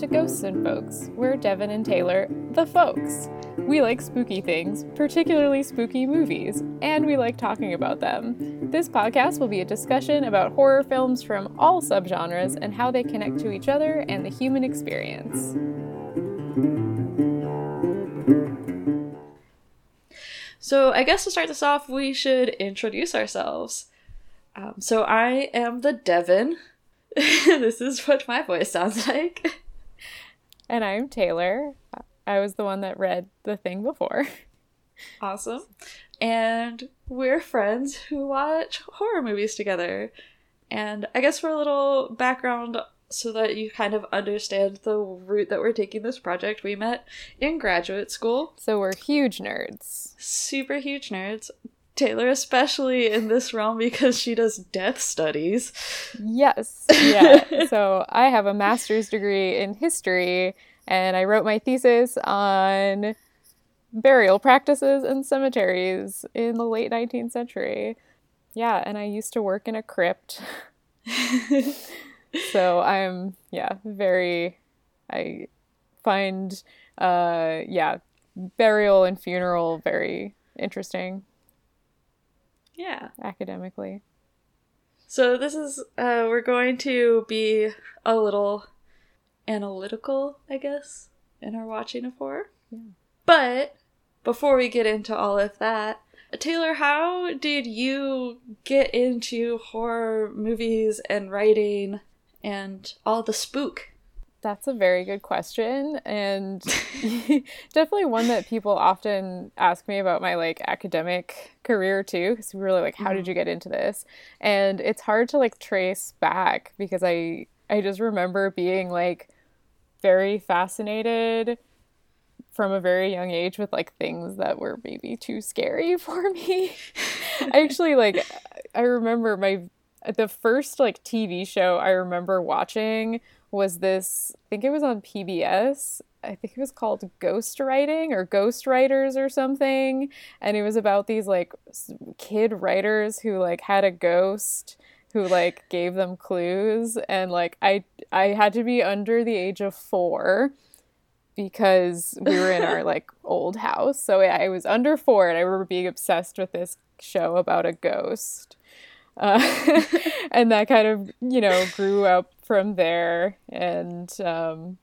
to Ghosts and Folks. We're Devin and Taylor, the folks. We like spooky things, particularly spooky movies, and we like talking about them. This podcast will be a discussion about horror films from all subgenres and how they connect to each other and the human experience. So, I guess to start this off, we should introduce ourselves. Um, so, I am the Devin. this is what my voice sounds like. And I'm Taylor. I was the one that read the thing before. Awesome. And we're friends who watch horror movies together. And I guess for a little background so that you kind of understand the route that we're taking this project, we met in graduate school. So we're huge nerds. Super huge nerds. Taylor, especially in this realm because she does death studies. Yes. Yeah. so I have a master's degree in history and I wrote my thesis on burial practices in cemeteries in the late 19th century. Yeah, and I used to work in a crypt. so I'm yeah, very I find uh yeah, burial and funeral very interesting. Yeah. Academically. So this is uh we're going to be a little analytical, I guess, in our watching of horror. Yeah. But before we get into all of that, Taylor, how did you get into horror movies and writing and all the spook? That's a very good question and definitely one that people often ask me about my like academic career too cuz really like how did you mm-hmm. get into this? And it's hard to like trace back because I I just remember being like very fascinated from a very young age with like things that were maybe too scary for me. I actually like I remember my the first like TV show I remember watching was this I think it was on PBS. I think it was called Ghost Writing or Ghost Writers or something and it was about these like kid writers who like had a ghost who like gave them clues and like I I had to be under the age of 4 because we were in our like old house. So I was under 4 and I remember being obsessed with this show about a ghost. Uh, and that kind of, you know, grew up from there and um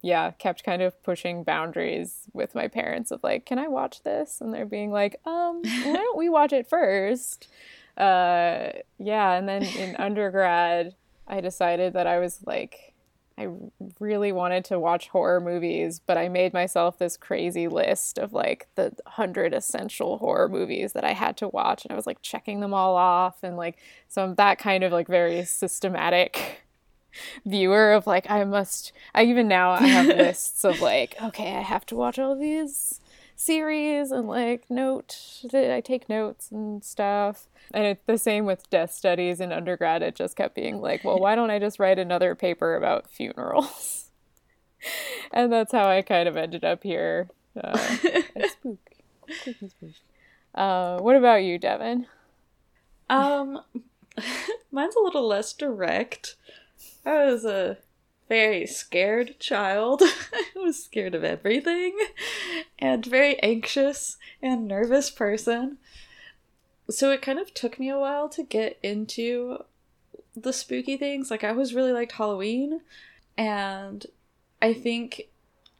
yeah, kept kind of pushing boundaries with my parents of like, can I watch this? And they're being like, um, why don't we watch it first? uh yeah and then in undergrad i decided that i was like i really wanted to watch horror movies but i made myself this crazy list of like the 100 essential horror movies that i had to watch and i was like checking them all off and like so i'm that kind of like very systematic viewer of like i must i even now i have lists of like okay i have to watch all these series and like note that I take notes and stuff. And it's the same with death studies in undergrad. It just kept being like, well, why don't I just write another paper about funerals? and that's how I kind of ended up here. Uh, spook. Spook. Uh, what about you, Devin? Um, mine's a little less direct. I was a very scared child. I was scared of everything and very anxious and nervous person. So it kind of took me a while to get into the spooky things. Like I always really liked Halloween and I think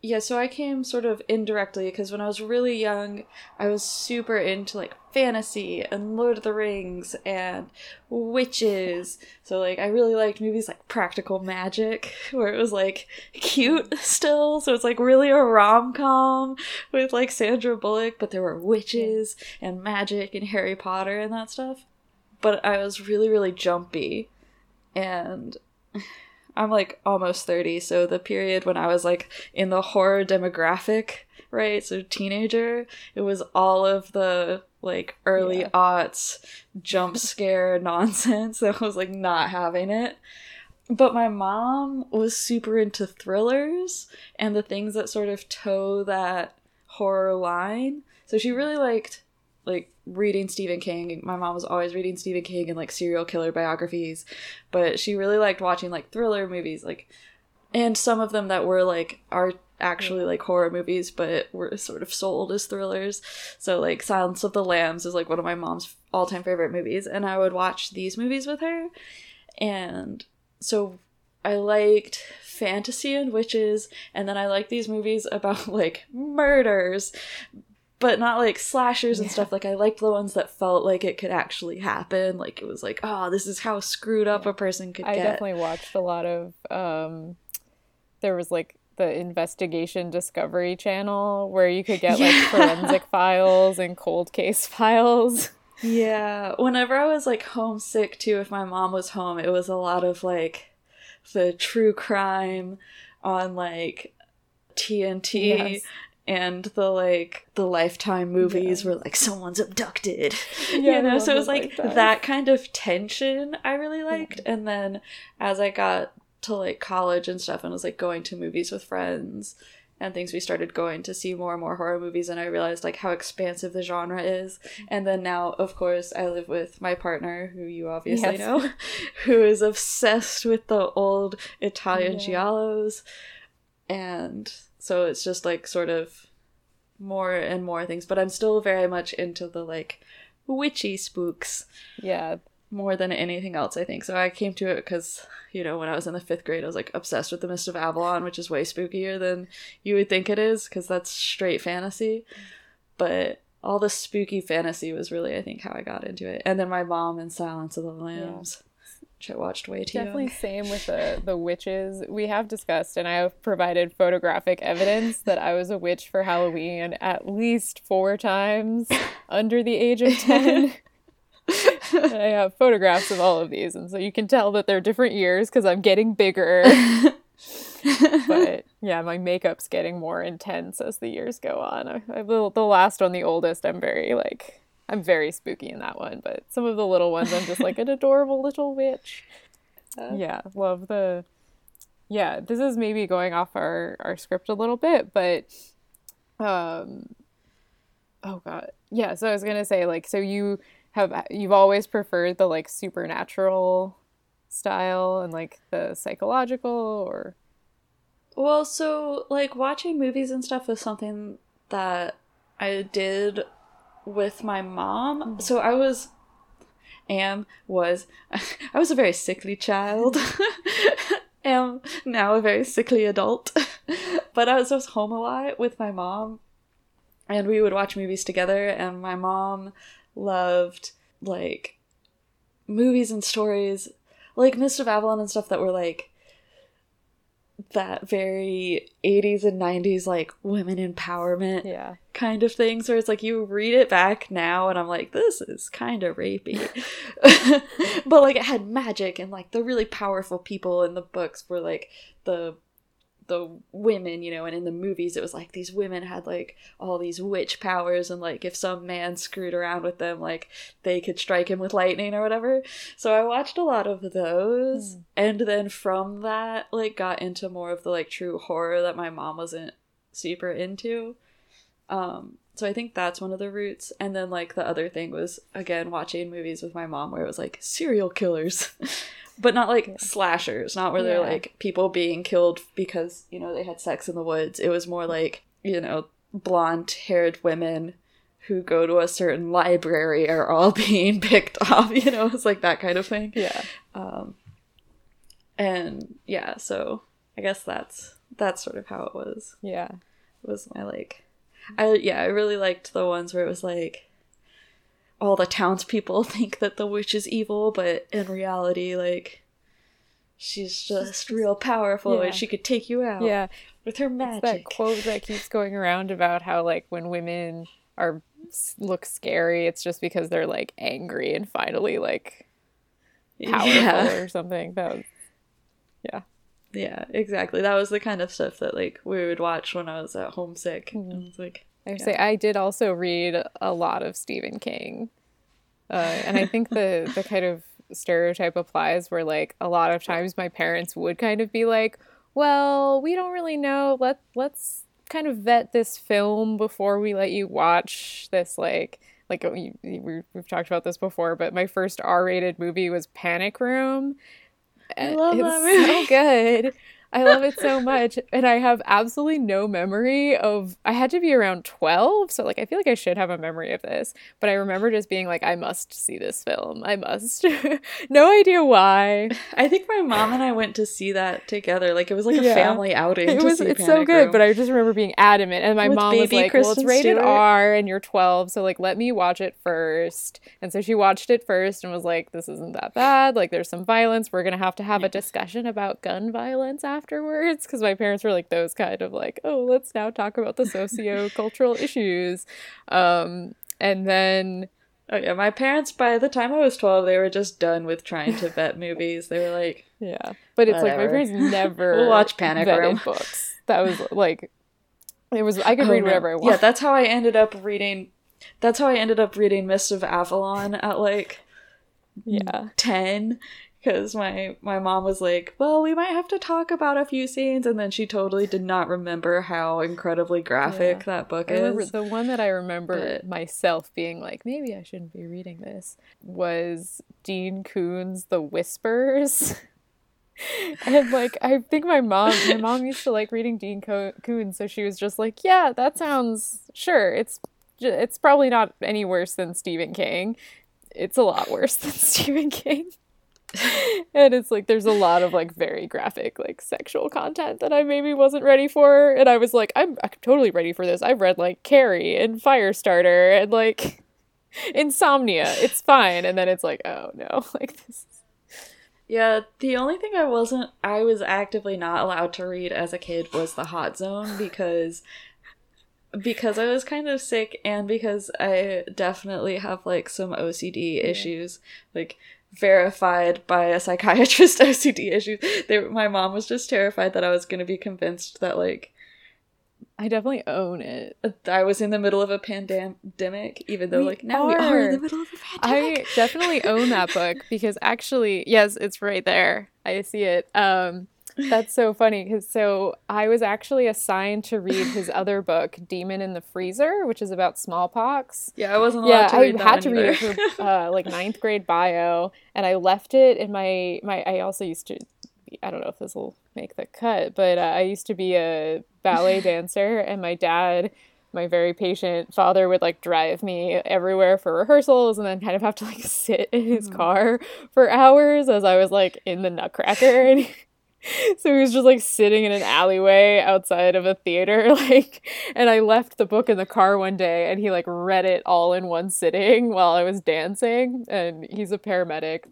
yeah, so I came sort of indirectly because when I was really young, I was super into like fantasy and Lord of the Rings and witches. So like I really liked movies like Practical Magic where it was like cute still. So it's like really a rom-com with like Sandra Bullock, but there were witches and magic and Harry Potter and that stuff. But I was really really jumpy and I'm like almost 30, so the period when I was like in the horror demographic, right? So teenager, it was all of the like early yeah. aughts jump scare nonsense. I was like not having it. But my mom was super into thrillers and the things that sort of toe that horror line. So she really liked like reading Stephen King. My mom was always reading Stephen King and like serial killer biographies, but she really liked watching like thriller movies like and some of them that were like are actually like horror movies but were sort of sold as thrillers. So like silence of the lambs is like one of my mom's all-time favorite movies and i would watch these movies with her. And so i liked fantasy and witches and then i liked these movies about like murders but not like slashers and Yeah. stuff like i liked the ones that felt like it could actually happen like it was like oh this is how screwed up a person could I get I definitely watched a lot of um there was like the investigation discovery channel where you could get like forensic files and cold case files. Yeah, whenever I was like homesick too, if my mom was home, it was a lot of like the true crime on like TNT Yes. And the like the Lifetime movies Yeah. where like someone's abducted. Yeah, you know, so it was like Lifetime. that kind of tension I really liked. And then as I got to like college and stuff and was like going to movies with friends and things we started going to see more and more horror movies and I realized like how expansive the genre is. And then now of course I live with my partner who you obviously Yes. know who is obsessed with the old Italian Yeah. giallos and so it's just like sort of more and more things but I'm still very much into the like witchy spooks Yeah. more than anything else, I think. So I came to it because, you know, when I was in the fifth grade, I was like obsessed with The Mist of Avalon, which is way spookier than you would think it is because that's straight fantasy. But all the spooky fantasy was really, I think, how I got into it. And then my mom in Silence of the Lambs, which I watched way too Definitely young. same with the the witches. We have discussed and I have provided photographic evidence that I was a witch for Halloween at least 4 times under the age of 10. And I have photographs of all of these, and so you can tell that they're different years because I'm getting bigger. but yeah, my makeup's getting more intense as the years go on. I, I, the, the last one, the oldest, I'm very like, I'm very spooky in that one. But some of the little ones, I'm just like an adorable little witch. Uh, Yeah, love the. Yeah, this is maybe going off our our script a little bit, but um oh god. Yeah, so I was going to say like so you have you've always preferred the like supernatural style and like the psychological or Well, so like watching movies and stuff was something that I did with my mom. Mm. So I was am was I was a very sickly child. am now a very sickly adult. but I was, was home a lot with my mom and we would watch movies together and my mom loved like movies and stories like Mist of Avalon and stuff that were like that very 80s and 90s like women empowerment yeah. kind of things where it's like you read it back now and I'm like this is kind of rapey but like it had magic and like the really powerful people in the books were like the the women you know and in the movies it was like these women had like all these witch powers and like if some man screwed around with them like they could strike him with lightning or whatever. So i watched a lot of those. And then from that like got into more of the like true horror that my mom wasn't super into. Um so i think that's one of the roots. And then like the other thing was again watching movies with my mom where it was like serial killers. But not like slashers not where they're like people being killed because you know they had sex in the woods. It was more like you know blonde haired women who go to a certain library are all being picked off you know it's like that kind of thing. Yeah. um and yeah so i guess that's that's sort of how it was. Yeah. It was my like I yeah, I really liked the ones where it was like all the townspeople think that the witch is evil, but in reality, like she's just real powerful Yeah. and she could take you out Yeah. with her It's magic. that quote that keeps going around about how like when women are look scary, it's just because they're like angry and finally like powerful Yeah. or something. That was, yeah, exactly. That was the kind of stuff that like we would watch when I was at homesick. Mhm. And it's like I Yeah. say I did also read a lot of Stephen King, uh, and I think the the kind of stereotype applies where like a lot of times my parents would kind of be like, "Well, we don't really know. Let let's kind of vet this film before we let you watch this." Like like we, we we've talked about this before, but my first R rated movie was Panic Room. I love it's that movie. so good. I love it so much. And I have absolutely no memory of I had to be around 12, so like I feel like I should have a memory of this, but I remember just being like I must see this film. I must. no idea why. I think my mom and I went to see that together. Like it was like a yeah. family outing. It was it's Panic so good, Room. but I just remember being adamant and my With mom was like, Kristen "Well, it's rated Stewart. R and you're 12, so like let me watch it first. And so she watched it first and was like, "This isn't that bad. Like there's some violence. We're going to have to have a discussion about gun violence afterwards because my parents were like those kind of like, oh, let's now talk about the socio-cultural issues. Um, and then Oh yeah, my parents by the time I was 12, they were just done with trying to vet movies. They were like, yeah. But it's whatever. like my parents never we'll watch Panic Room books. That was like it was I could oh, read whatever I want. Yeah, that's how I ended up reading that's how I ended up reading Mist of Avalon at like yeah 10 because my my mom was like, "Well, we might have to talk about a few scenes," and then she totally did not remember how incredibly graphic yeah. that book is. the one that I remember but... myself being like, "Maybe I shouldn't be reading this," was Dean Koontz' The Whispers. and like I think my mom, my mom used to like reading Dean Co- Koontz, so she was just like, "Yeah, that sounds sure. It's it's probably not any worse than Stephen King. It's a lot worse than Stephen King." and it's like there's a lot of like very graphic like sexual content that I maybe wasn't ready for and I was like I'm, I'm totally ready for this. I've read like Carrie and Firestarter and like Insomnia. It's fine and then it's like oh no like this yeah, the only thing I wasn't I was actively not allowed to read as a kid was The Hot Zone because because I was kind of sick and because I definitely have like some OCD yeah. issues. Like verified by a psychiatrist OCD issues. They, my mom was just terrified that I was going to be convinced that like I definitely own it. I was in the middle of a pandemic, even though we like now are. we are in the middle of a pandemic. I definitely own that book because actually, yes, it's right there. I see it. Um, that's so funny because so I was actually assigned to read his other book, Demon in the Freezer, which is about smallpox. Yeah, I wasn't. yeah, I had to read it for uh, like ninth grade bio, and I left it in my my. I also used to. I don't know if this will make the cut, but uh, I used to be a ballet dancer, and my dad my very patient father would like drive me everywhere for rehearsals and then kind of have to like sit in his mm. car for hours as I was like in the Nutcracker and so he was just like sitting in an alleyway outside of a theater like and i left the book in the car one day and he like read it all in one sitting while i was dancing and he's a paramedic.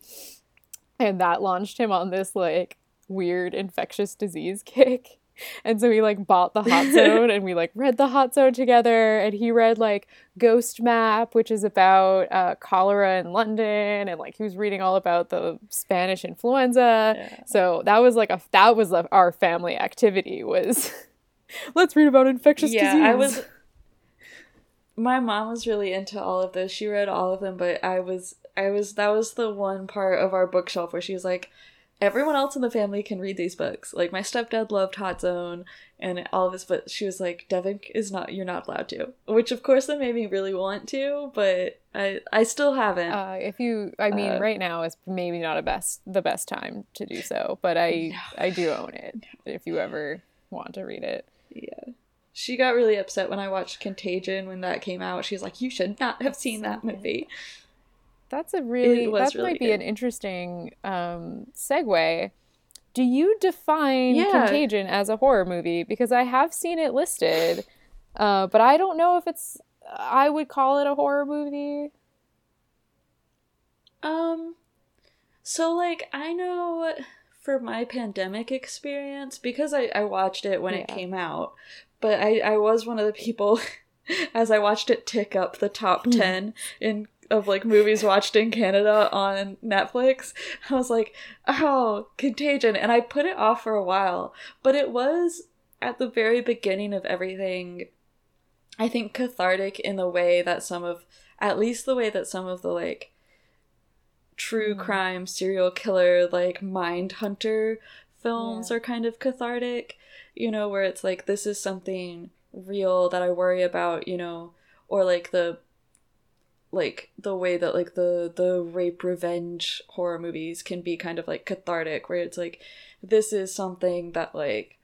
And that launched him on this like weird infectious disease kick and so we like bought the hot zone and we like read the hot zone together. And he read like ghost map which is about uh, cholera in london and like he was reading all about the spanish influenza. Yeah. so that was like a that was a, our family activity was let's read about infectious yeah, disease. i was my mom was really into all of this she read all of them but i was i was that was the one part of our bookshelf where she was like everyone else in the family can read these books. Like my stepdad loved Hot Zone and all of his, but she was like, Devin is not, you're not allowed to. Which of course that made me really want to, but I, I still haven't. Uh, if you, I mean, uh, right now is maybe not a best, the best time to do so, but I, no. I do own it. If you ever want to read it. Yeah. She got really upset when I watched Contagion when that came out. She's like, "You should not have seen that movie." That's a really that really might be an interesting um, segue. Do you define yeah. Contagion as a horror movie? Because I have seen it listed, uh, but I don't know if it's. I would call it a horror movie. Um, so like I know for my pandemic experience because I I watched it when yeah. it came out, but I I was one of the people as I watched it tick up the top hmm. ten in of like movies watched in Canada on Netflix. I was like, oh, Contagion. And I put it off for a while. But it was at the very beginning of everything, I think cathartic in the way that some of, at least the way that some of the like true mm. crime serial killer, like mind hunter films yeah. are kind of cathartic. You know, where it's like, this is something real that I worry about, you know, or like the like the way that like the the rape revenge horror movies can be kind of like cathartic where it's like this is something that like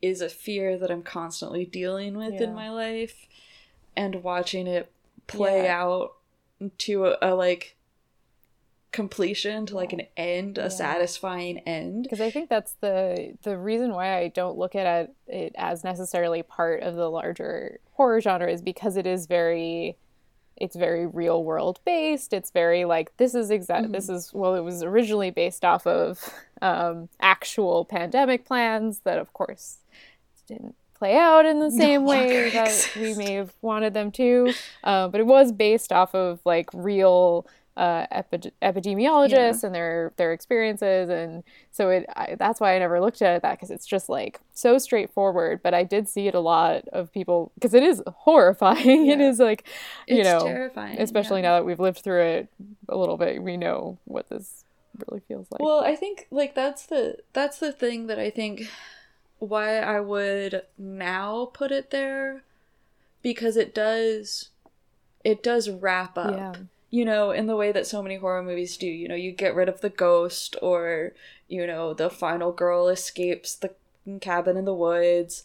is a fear that I'm constantly dealing with Yeah. in my life and watching it play Yeah. out to a, a like completion to like an end, Yeah. a satisfying end. because I think that's the the reason why I don't look at it as necessarily part of the larger horror genre is because it is very it's very real world based. It's very like this is exact this is well it was originally based off of um, actual pandemic plans that of course didn't play out in the same way longer that we may have wanted them to. Uh, but it was based off of like real uh, epi- epidemiologists and their their experiences, and so it I, that's why I never looked at it that because it's just like so straightforward. But I did see it a lot of people because it is horrifying. It Yeah. is like you It's know, terrifying. especially yeah. now that we've lived through it a little bit, we know what this really feels like. Well, I think like that's the that's the thing that I think why I would now put it there because it does it does wrap up. You know, in the way that so many horror movies do. You know, you get rid of the ghost or you know, the final girl escapes the cabin in the woods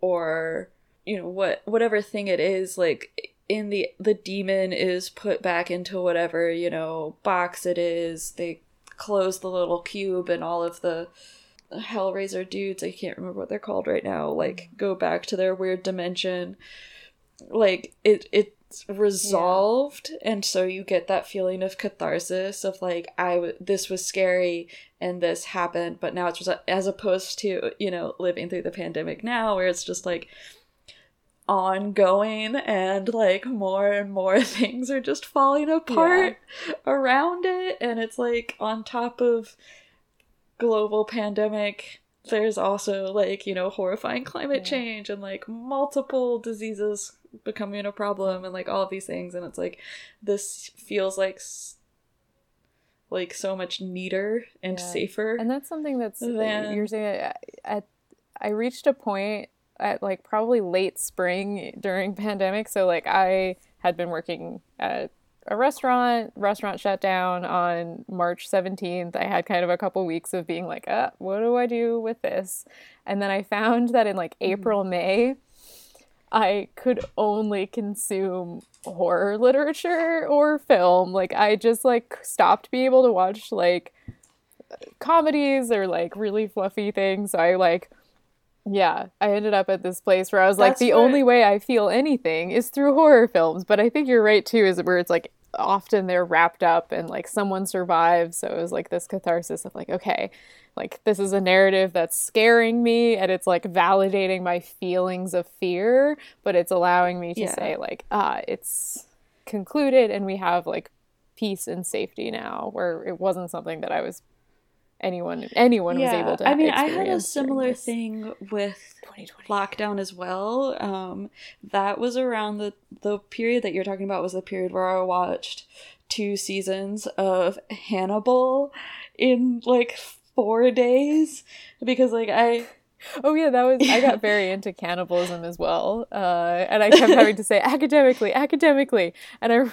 or you know what whatever thing it is like in the the demon is put back into whatever you know box it is they close the little cube and all of the hellraiser dudes i can't remember what they're called right now like go back to their weird dimension like it it's resolved. And so you get that feeling of catharsis of like i w- this was scary and this happened but now it's resol- as opposed to you know living through the pandemic now where it's just like ongoing and like more and more things are just falling apart around it. And it's like on top of global pandemic there's also like you know horrifying climate change and like multiple diseases becoming a problem and like all of these things. And it's like this feels like like so much neater and Yeah. safer and that's something that's uh, Then- you're saying at I reached a point at like probably late spring during pandemic. So like I had been working at a restaurant restaurant shut down on March 17th I had kind of a couple weeks of being like uh, what do I do with this? And then I found that in like April May I could only consume horror literature or film. Like I just like stopped being able to watch like comedies or like really fluffy things. So I like, yeah, I ended up at this place where I was like, the where- only way I feel anything is through horror films. But I think you're right too, is where it's like often they're wrapped up and like someone survives. So it was like this catharsis of like, okay, like this is a narrative that's scaring me and it's like validating my feelings of fear, but it's allowing me to Yeah. say like, ah, it's concluded and we have like peace and safety now where it wasn't something that I was anyone anyone was able to I mean, I had a similar thing with lockdown as well. Um, that was around the the period that you're talking about was the period where I watched two seasons of Hannibal in like four days because like I Oh yeah, that was I got very into cannibalism as well, uh, and I kept having to say academically, academically, and I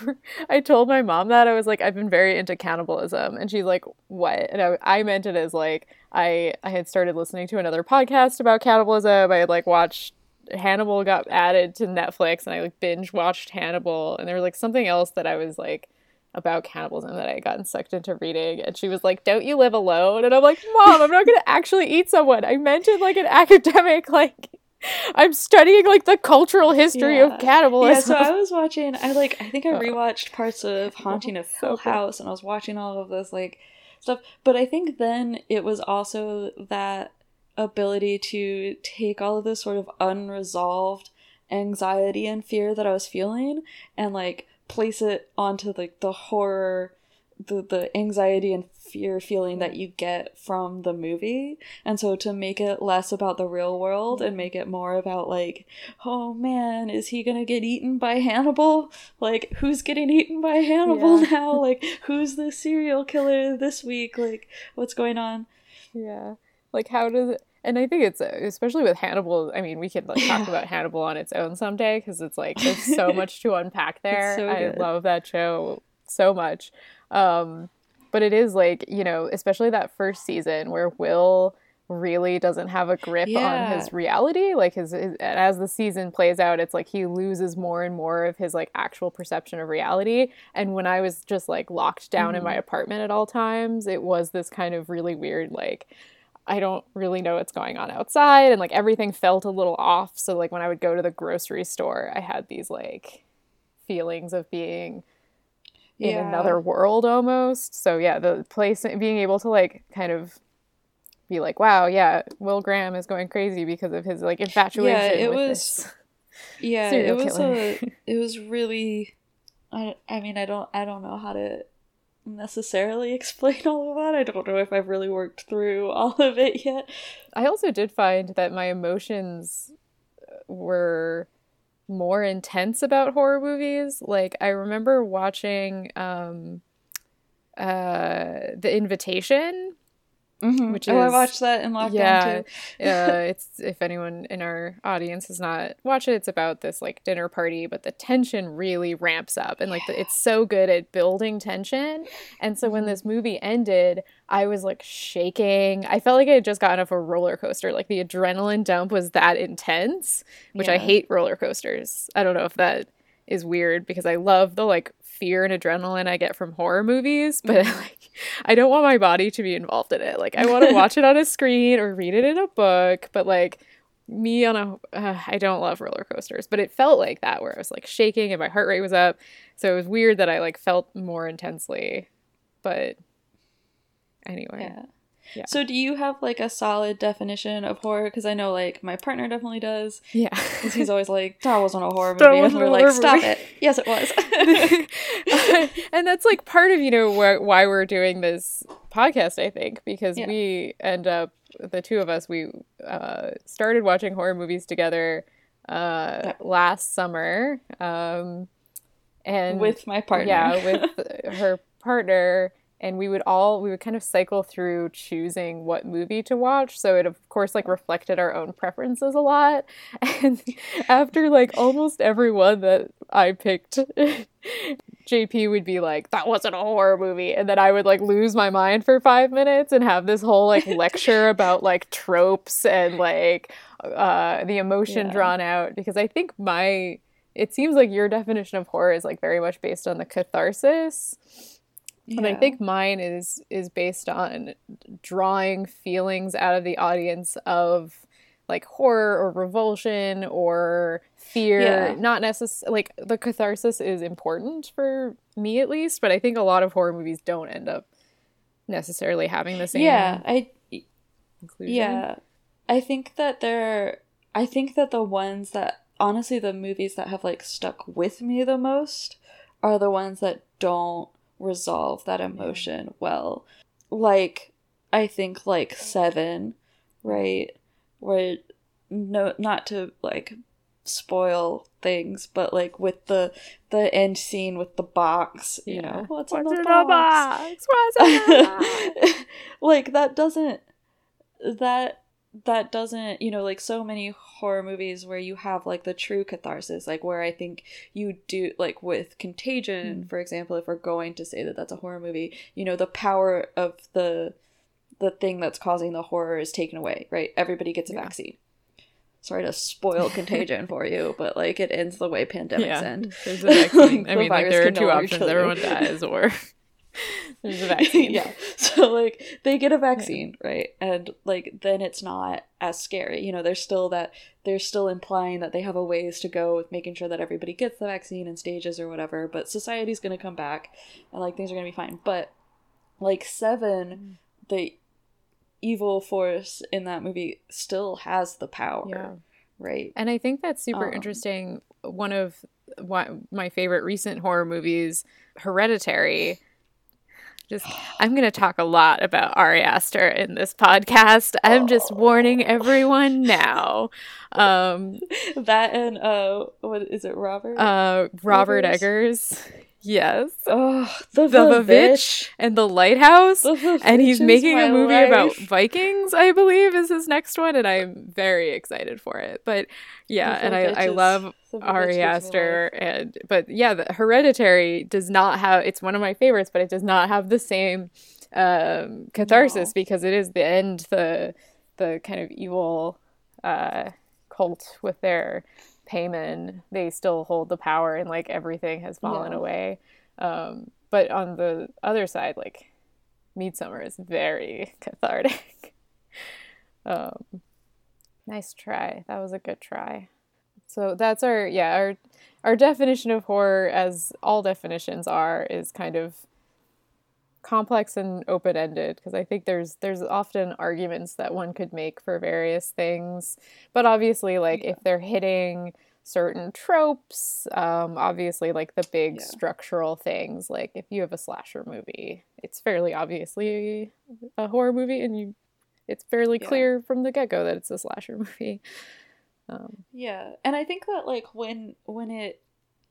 I told my mom that I was like I've been very into cannibalism, and she's like what? And I, I meant it as like I I had started listening to another podcast about cannibalism. I had like watched Hannibal got added to Netflix, and I like binge watched Hannibal, and there was like something else that I was like about cannibalism that I had gotten sucked into reading. And she was like, Don't you live alone? And I'm like, Mom, I'm not going to actually eat someone. I meant it like an academic, like, I'm studying like the cultural history Yeah. of cannibalism. yeah, so I was watching. I like. I think I Oh. rewatched parts of Haunting of Hill. House, and I was watching all of this like stuff. But I think then it was also that ability to take all of this sort of unresolved anxiety and fear that I was feeling, and like place it onto like the horror, the the anxiety and fear feeling that you get from the movie, and so to make it less about the real world and make it more about like oh man, is he gonna get eaten by Hannibal? Like, who's getting eaten by Hannibal Yeah. now? Like, who's the serial killer this week? Like, what's going on? yeah. Like, how does it. And I think it's especially with Hannibal. I mean, we could like talk about Hannibal on its own someday because it's like there's so much to unpack there. so I love that show so much. Um, but it is like you know, especially that first season where Will really doesn't have a grip on his reality. Like his, his as the season plays out, it's like he loses more and more of his like actual perception of reality. And when I was just like locked down in my apartment at all times, it was this kind of really weird like I don't really know what's going on outside and like everything felt a little off. So like when I would go to the grocery store, I had these like feelings of being in Yeah. another world almost. So yeah, the place being able to like kind of be like, wow, yeah, Will Graham is going crazy because of his like infatuation. Yeah, it with was- this. Yeah, it was a it was really I I mean, I don't I don't know how to necessarily explain all of that. I don't know if I've really worked through all of it yet. I also did find that my emotions uh, were more intense about horror movies. Like I remember watching um uh The Invitation Which oh, I watched that in lockdown yeah, too. uh, it's if anyone in our audience has not watched it, it's about this like dinner party, but the tension really ramps up, and like the, it's so good at building tension. And so when Mhm. this movie ended, I was like shaking. I felt like I had just gotten off a roller coaster. Like the adrenaline dump was that intense, which I hate roller coasters. I don't know if that is weird because I love the like fear and adrenaline I get from horror movies, but like I don't want my body to be involved in it. Like I want to watch it on a screen or read it in a book, but like me on a uh, I don't love roller coasters, but it felt like that where I was like shaking and my heart rate was up. So it was weird that I like felt more intensely. But anyway. Yeah. Yeah. So do you have like a solid definition of horror? Because I know like my partner definitely does. Yeah. Because he's always like, that wasn't a horror movie. And we're like, stop movie." it. Yes, it was. and that's like part of you know wh- why we're doing this podcast i think because Yeah. we end up the two of us we uh, started watching horror movies together uh, Yeah. last summer um, and With my partner. yeah with her partner and we would all we would kind of cycle through choosing what movie to watch. So it of course like reflected our own preferences a lot. And after like almost every one that i picked jp would be like that wasn't a horror movie. And then i would like lose my mind for five minutes and have this whole like lecture about like tropes and like uh the emotion Yeah. drawn out. Because i think my it seems like your definition of horror is like very much based on the catharsis and I think mine is is based on drawing feelings out of the audience of like horror or revulsion or fear. Yeah. Not necessarily like the catharsis is important for me at least, but I think a lot of horror movies don't end up necessarily having the same Yeah, I. Yeah. I think that they're I think that the ones that honestly the movies that have like stuck with me the most are the ones that don't resolve that emotion well. Like I think like 7, right? Where no not to like spoil things, but like with the the end scene with the box, you Yeah. know, what's, What's in in the the box? box? What's in the box? like that doesn't that that doesn't you know like so many horror movies where you have like the true catharsis like where i think you do like with contagion Mm. for example if we're going to say that that's a horror movie you know the power of the the thing that's causing the horror is taken away right everybody gets a Yeah. vaccine sorry to spoil contagion for you but like it ends the way pandemics yeah. end There's a vaccine. Like, I mean, like there are two options. Everyone dies or there's a vaccine. yeah. So like they get a vaccine, right? And like then it's not as scary. You know, there's still that they're still implying that they have a ways to go with making sure that everybody gets the vaccine in stages or whatever, but society's going to come back and like things are going to be fine. But like 7 the evil force in that movie still has the power, Yeah. right? And I think that's super Um, interesting. One of my favorite recent horror movies, Hereditary. Just, I'm going to talk a lot about Ari Aster in this podcast. I'm just warning everyone now. Um, that and uh what is it, Robert? uh, Robert Eggers? Eggers. Yes. Oh, the, The. Vavitch and the Lighthouse. The and he's making a movie about. Vikings, I believe, is his next one, and I'm very excited for it. But yeah, The and I, I love the Ari Aster, and but yeah, the Hereditary does not have. It's one of my favorites, but it does not have the same um, catharsis No. because it is the end, the the kind of evil uh, cult with their payment. They still hold the power, and like everything has fallen Yeah. away. Um, but on the other side, like Midsommar is very cathartic. um, nice try. That was a good try. So that's our yeah our our definition of horror, as all definitions are, is kind of complex and open ended because I think there's there's often arguments that one could make for various things, but obviously like if they're hitting certain tropes um obviously like the big Yeah. structural things like if you have a slasher movie it's fairly obviously a horror movie and you it's fairly Yeah. clear from the get-go that it's a slasher movie um Yeah, and I think that like when when it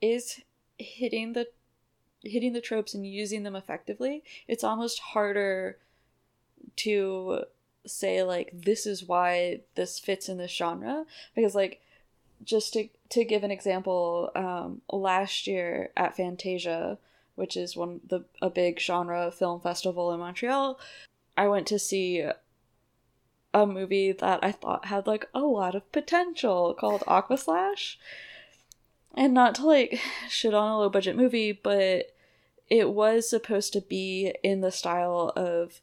is hitting the hitting the tropes and using them effectively, it's almost harder to say like this is why this fits in this genre because like just to to give an example, um, last year at Fantasia, which is one the a big genre film festival in Montreal, I went to see a movie that I thought had like a lot of potential called Aqua Slash. And not to like shit on a low budget movie, but it was supposed to be in the style of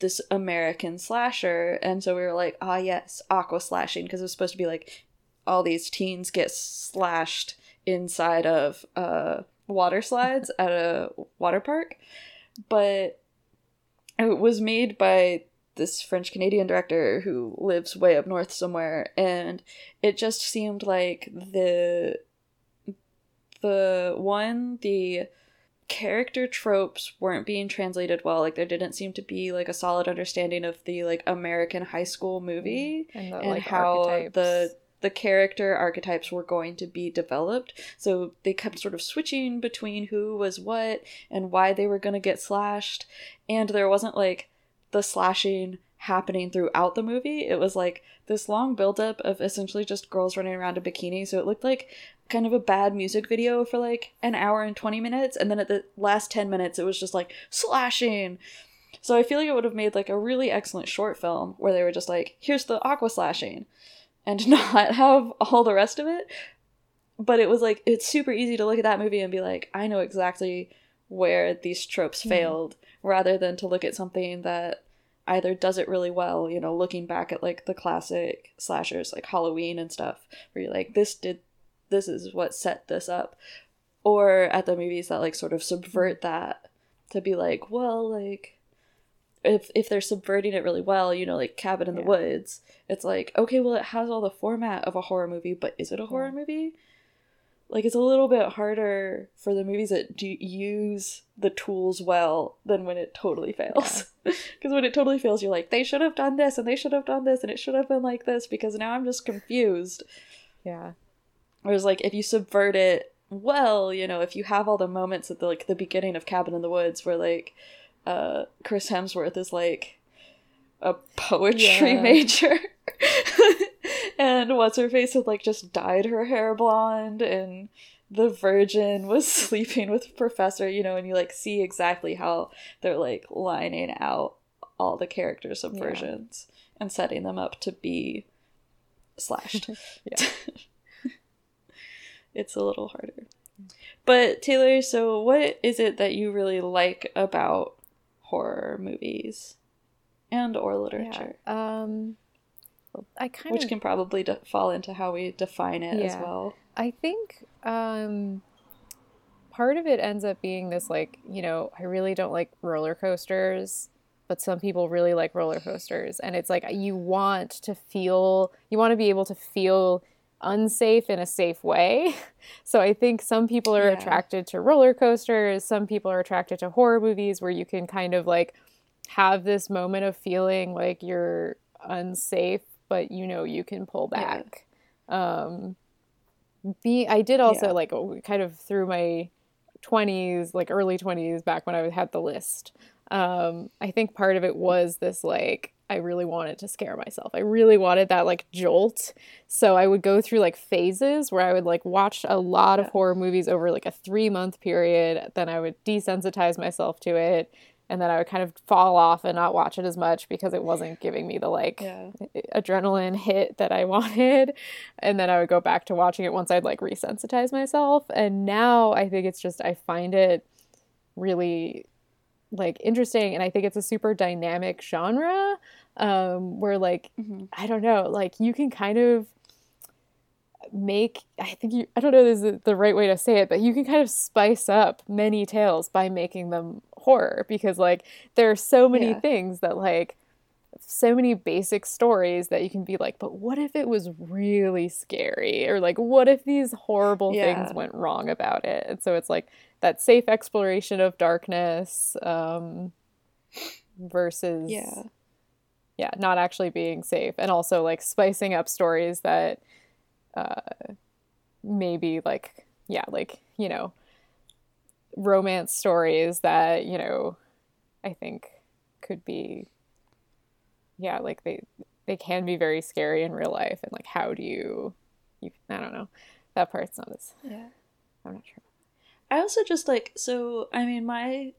this American slasher. And so we were like, ah, yes, aqua slashing, because it was supposed to be like all these teens get slashed inside of uh, water slides at a water park. But it was made by this French Canadian director who lives way up north somewhere, and it just seemed like the the one the character tropes weren't being translated well. Like there didn't seem to be like a solid understanding of the like american high school movie mm, and, the, and like, how archetypes. the the character archetypes were going to be developed. So they kept sort of switching between who was what and why they were going to get slashed. And there wasn't like the slashing happening throughout the movie it was like this long buildup of essentially just girls running around in bikinis. So it looked like kind of a bad music video for like an hour and 20 minutes and then at the last 10 minutes it was just like slashing. So i feel like it would have made like a really excellent short film where they were just like here's the aqua slashing and not have all the rest of it. But it was like it's super easy to look at that movie and be like i know exactly where these tropes Mhm. failed rather than to look at something that either does it really well you know looking back at like the classic slashers like halloween and stuff where you're like this did this is what set this up. Or at the movies that like sort of subvert that to be like well like if if they're subverting it really well you know like cabin in the woods it's like okay well it has all the format of a horror movie but is it a horror Yeah. movie like it's a little bit harder for the movies that do use the tools well than when it totally fails. Because when it totally fails you're like they should have done this and they should have done this and it should have been like this because now i'm just confused. Yeah. Whereas like if you subvert it well, you know, if you have all the moments at the like the beginning of Cabin in the Woods where like uh Chris Hemsworth is like a poetry Yeah. major and what's her face had like just dyed her hair blonde and the virgin was sleeping with professor, you know, and you like see exactly how they're like lining out all the character subversions and setting them up to be slashed. Yeah. it's a little harder. But Taylor, so what is it that you really like about horror movies and or literature? Yeah. Um, I kind Which of can probably de- fall into how we define it as well. I think um, part of it ends up being this like, you know, I really don't like roller coasters, but some people really like roller coasters. And it's like you want to feel, you want to be able to feel unsafe in a safe way. So I think some people are Yeah. attracted to roller coasters, some people are attracted to horror movies where you can kind of like have this moment of feeling like you're unsafe, but you know you can pull Yeah. back. Um, be I did also Yeah. like kind of through my 20s, like early 20s, back when I had the list. Um, I think part of it was this like I really wanted to scare myself. I really wanted that like jolt. So I would go through like phases where I would like watch a lot of horror movies over like a 3 month period, then I would desensitize myself to it and then I would kind of fall off and not watch it as much because it wasn't giving me the like yeah. adrenaline hit that I wanted. And then I would go back to watching it once I'd like resensitize myself. And now I think it's just I find it really like interesting and I think it's a super dynamic genre um where like mm-hmm. I don't know, like you can kind of make i think you i don't know this is the right way to say it but you can kind of spice up many tales by making them horror because like there are so many yeah. things that like so many basic stories that you can be like but what if it was really scary or like what if these horrible yeah. things went wrong about it and so it's like that safe exploration of darkness um versus yeah yeah not actually being safe and also like spicing up stories that uh, maybe like yeah like you know romance stories that you know i think could be yeah like they they can be very scary in real life and like how do you you i don't know. That part's not as yeah. I'm not sure. I also just like so i mean my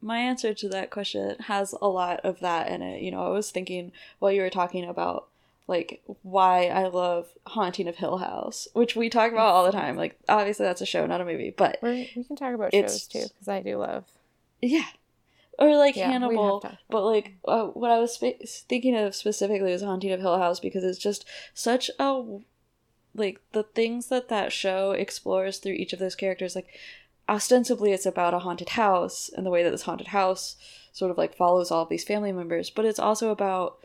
my answer to that question has a lot of that in it. You know i was thinking while you were talking about like why I love Haunting of Hill House, which we talk about all the time. Like obviously that's a show, not a movie, but We're, we can talk about shows too because I do love. Yeah, or like yeah, Hannibal, but like uh, what I was thinking of specifically was Haunting of Hill House because it's just such a like the things that that show explores through each of those characters. Like ostensibly, it's about a haunted house and the way that this haunted house sort of like follows all of these family members, but it's also about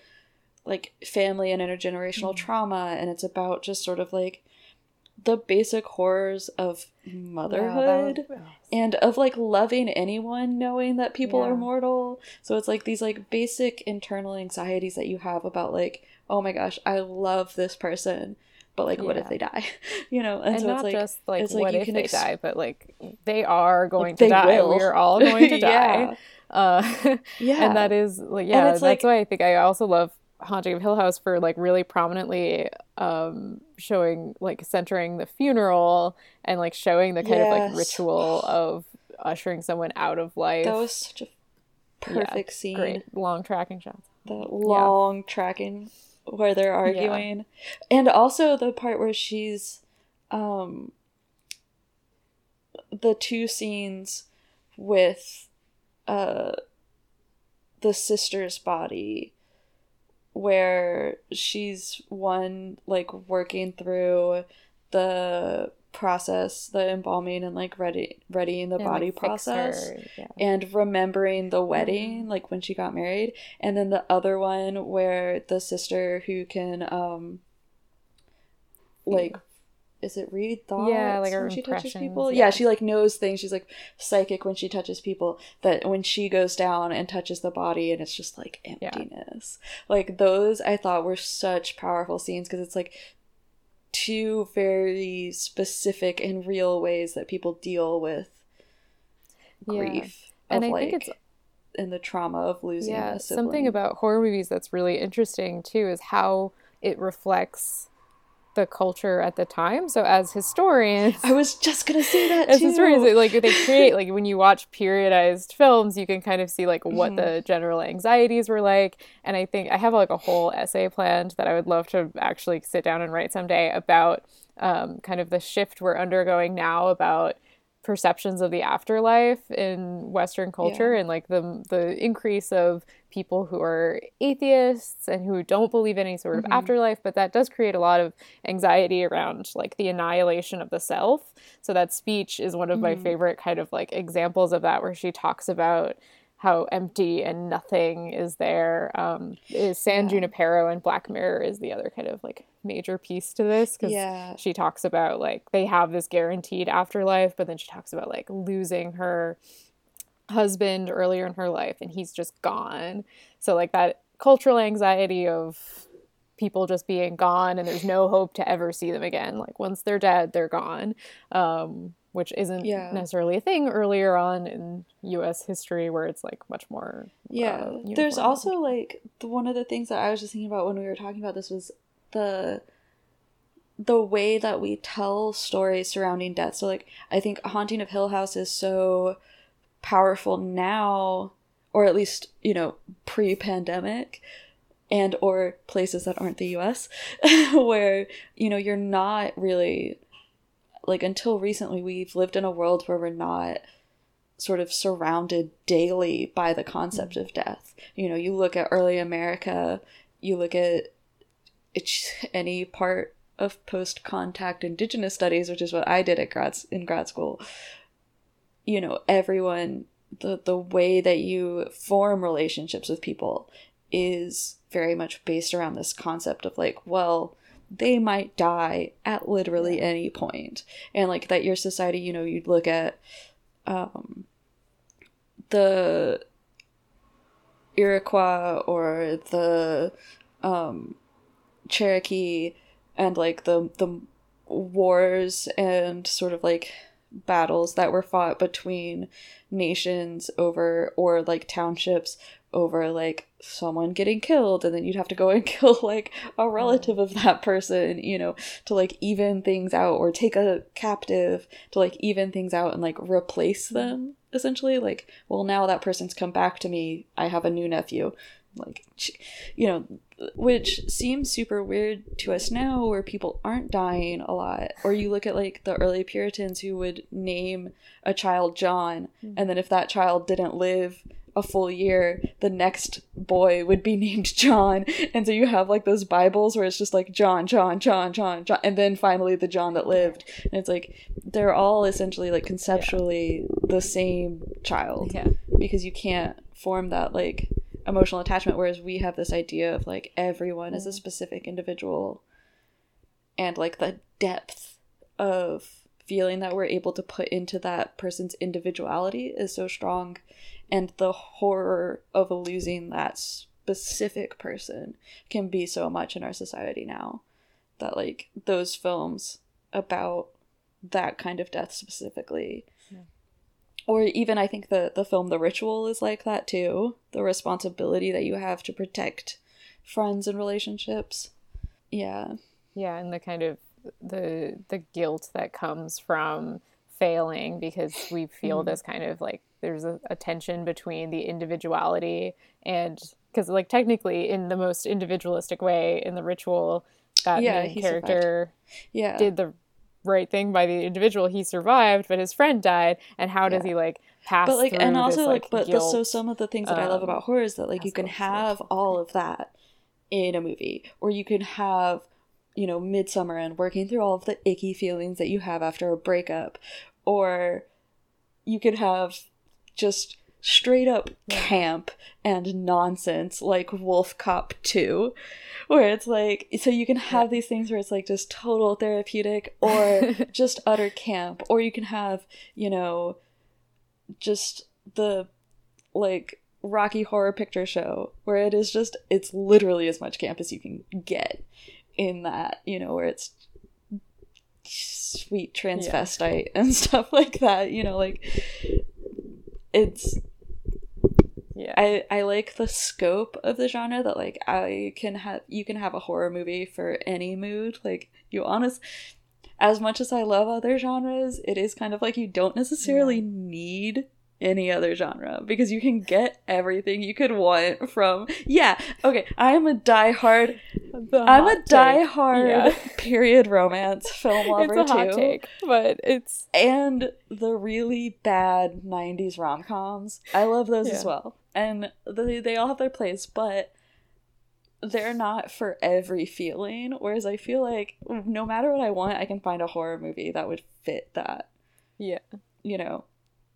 like family and intergenerational mm-hmm. trauma and it's about just sort of like the basic horrors of motherhood yeah, was, and of like loving anyone knowing that people yeah. are mortal so it's like these like basic internal anxieties that you have about like oh my gosh i love this person but like yeah. what if they die you know and, and so not it's like, just like what like if they ex- die but like they are going like, to die will. we're all going to die uh yeah and that is like yeah that's why i think i also love Haunting of Hill House for like really prominently um, showing like centering the funeral and like showing the kind yes. of like ritual of ushering someone out of life. That was such a perfect yeah, scene. Great long tracking shots. The long yeah. tracking where they're arguing, yeah. and also the part where she's, um, the two scenes with, uh, the sister's body where she's one like working through the process the embalming and like ready readying the and, body like, process yeah. and remembering the wedding mm-hmm. like when she got married and then the other one where the sister who can um like is it read thoughts yeah like when she touches people yeah. yeah. she like knows things she's like psychic when she touches people that when she goes down and touches the body and it's just like emptiness yeah. like those i thought were such powerful scenes because it's like two very specific and real ways that people deal with grief yeah. and i like, think it's and the trauma of losing yeah something about horror movies that's really interesting too is how it reflects the culture at the time. So as historians, I was just gonna say that as too. historians, like they create like when you watch periodized films, you can kind of see like what mm-hmm. the general anxieties were like. And I think I have like a whole essay planned that I would love to actually sit down and write someday about um, kind of the shift we're undergoing now about perceptions of the afterlife in Western culture yeah. and like the the increase of people who are atheists and who don't believe in any sort of mm-hmm. afterlife, but that does create a lot of anxiety around like the annihilation of the self. So that speech is one of mm-hmm. my favorite kind of like examples of that where she talks about how empty and nothing is there. Um, is San yeah. Junipero and Black Mirror is the other kind of like major piece to this because yeah. she talks about like they have this guaranteed afterlife, but then she talks about like losing her husband earlier in her life and he's just gone. So like that cultural anxiety of people just being gone and there's no hope to ever see them again. Like once they're dead, they're gone. Um, which isn't Yeah. necessarily a thing earlier on in U.S. history, where it's like much more. Yeah, uh, there's also like the, one of the things that I was just thinking about when we were talking about this was the the way that we tell stories surrounding death. So like I think Haunting of Hill House is so powerful now or at least, you know, pre-pandemic and or places that aren't the US where, you know, you're not really like until recently we've lived in a world where we're not sort of surrounded daily by the concept of death. You know, you look at early America, you look at any part of post contact indigenous studies, which is what I did at grad in grad school. You know, everyone the the way that you form relationships with people is very much based around this concept of like, well, they might die at literally any. And like that your society, you know, you'd look at um the Iroquois or the um, Cherokee and like the the wars and sort of like battles that were fought between nations over or like townships over like someone getting killed and then you'd have to go and kill like a relative of that person you know to like even things out or take a captive to like even things out and like replace them essentially. Like well now that person's come back to me i have a new nephew like you know which seems super weird to us now where people aren't dying a lot or you look at like the early puritans who would name a child john hmm. and then if that child didn't live a full year the next boy would be named john. And so you have like those bibles where it's just like john john john john john and then finally the john that lived. And it's like they're all essentially like conceptually the same child Yeah. because you can't form that like emotional attachment whereas we have this idea of like everyone is a mm-hmm. specific individual and like the depth of feeling that we're able to put into that person's individuality is so strong and the horror of losing that specific person can be so much in our society now that like those films about that kind of death specifically or even i think the the film the ritual is like that too. The responsibility that you have to protect friends and relationships. Yeah. Yeah, and the kind of the the guilt that comes from failing because we feel Mhm. this kind of like there's a, a tension between the individuality and because like technically in the most individualistic way in the ritual that Yeah, main character yeah. did the right thing by the individual he survived but his friend died and how does Yeah. he like pass but like and also this, like, but the, guilt? so some of the things that i love um, about horror is that like you can have all of that in a movie or you can have you know Midsommar and working through all of the icky feelings that you have after a breakup or you could have just straight up camp and nonsense like wolf cop 2 where it's like so you can have these things where it's like just total therapeutic or just utter camp or you can have you know just the like rocky horror picture show where it is just it's literally as much camp as you can get in that you know where it's sweet transvestite and stuff like that you know like it's yeah. I, I like the scope of the genre that like I can have you can have a horror movie for any mood. Like you honest as much as I love other genres it is kind of like you don't necessarily need any other genre because you can get everything you could want from yeah okay I am a diehard I'm a diehard Yeah. period romance film lover it's a hot too. take but it's and the really bad 90s rom-coms. I love those as well and they, they all have their place but they're not for every feeling whereas i feel like no matter what i want i can find a horror movie that would fit that yeah you know